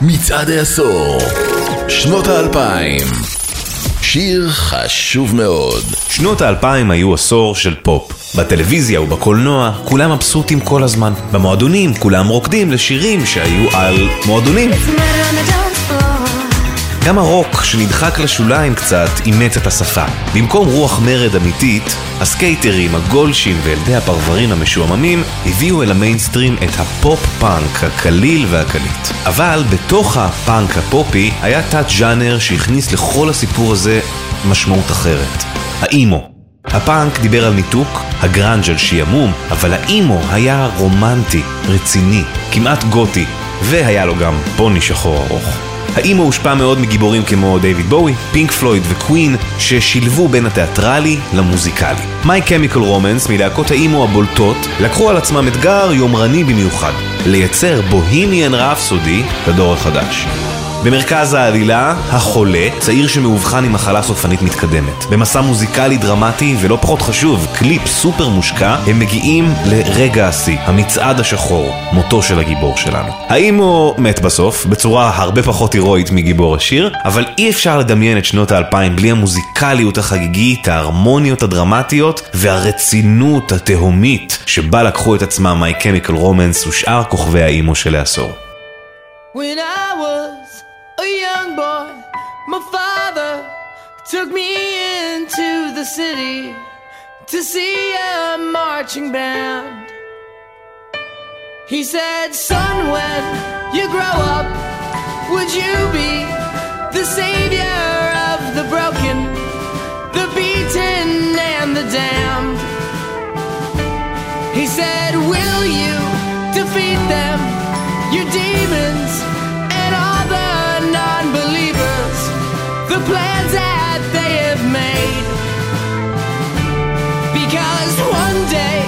מצעד העשור, שנות האלפיים. שיר חשוב מאוד. שנות האלפיים היו עשור של פופ. בטלוויזיה ובקולנוע כולם מבסוטים כל הזמן. במועדונים כולם רוקדים לשירים שהיו על מועדונים. גם הרוק, שנדחק לשוליים קצת, אימץ את השפה. במקום רוח מרד אמיתית, הסקייטרים, הגולשים וילדי הפרברים המשועממים הביאו אל המיינסטרים את הפופ-פאנק הקליל והקליט. אבל בתוך הפאנק הפופי היה תת-ג'אנר שהכניס לכל הסיפור הזה משמעות אחרת. האימו. הפאנק דיבר על ניתוק, הגראנג' על שיעמום, אבל האימו היה רומנטי, רציני, כמעט גותי, והיה לו גם פוני שחור ארוך. האימו הושפע מאוד מגיבורים כמו דייוויד בואי, פינק פלויד וקווין, ששילבו בין התיאטרלי למוזיקלי. My Chemical Romance מלהקות האימו הבולטות לקחו על עצמם אתגר יומרני במיוחד, לייצר Bohemian Rhapsody לדור החדש. במרכז העלילה, החולה, צעיר שמאובחן עם מחלה סופנית מתקדמת. במסע מוזיקלי דרמטי, ולא פחות חשוב, קליפ סופר מושקע, הם מגיעים לרגע השיא, המצעד השחור, מותו של הגיבור שלנו. האם הוא מת בסוף, בצורה הרבה פחות הירואית מגיבור השיר, אבל אי אפשר לדמיין את שנות האלפיים בלי המוזיקליות החגיגית, ההרמוניות הדרמטיות והרצינות התהומית שבה לקחו את עצמם My Chemical Romance ושאר כוכבי האימו של העשור. When I was a young boy, my father took me into the city to see a marching band. He said, Son, when you grow up, would you be the savior of the broken, the beaten, and the damned? He said, Will you defeat them, your demons, that they have made? Because one day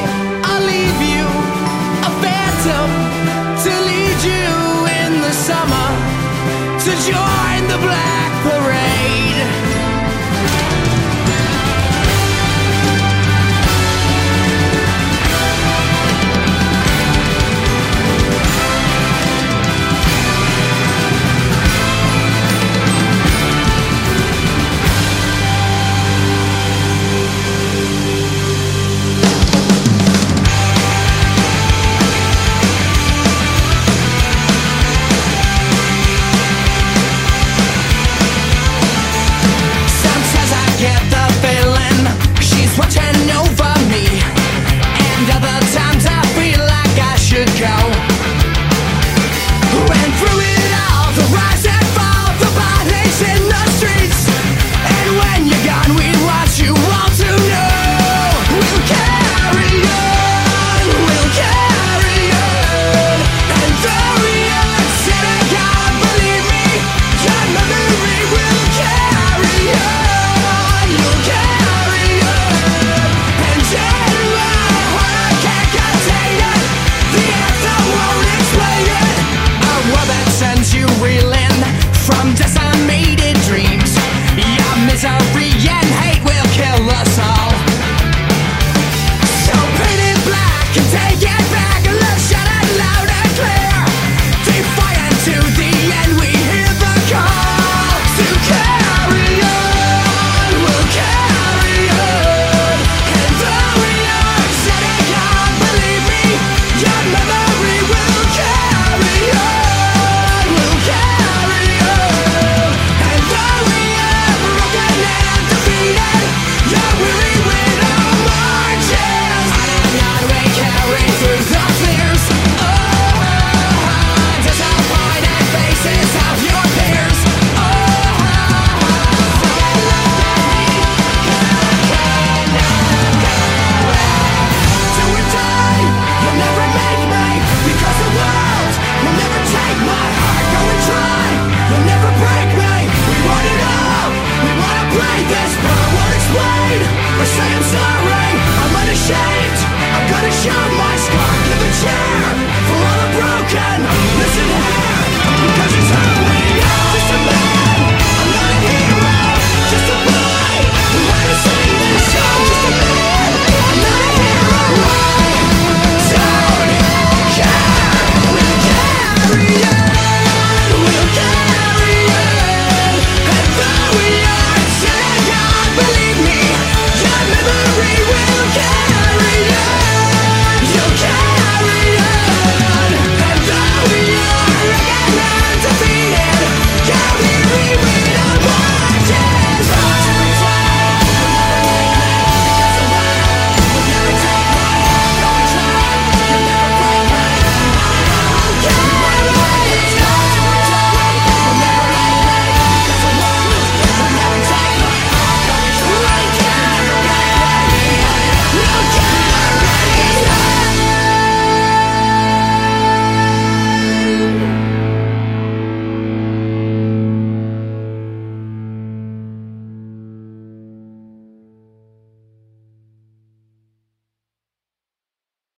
I'll leave you a phantom to lead you in the summer to join the black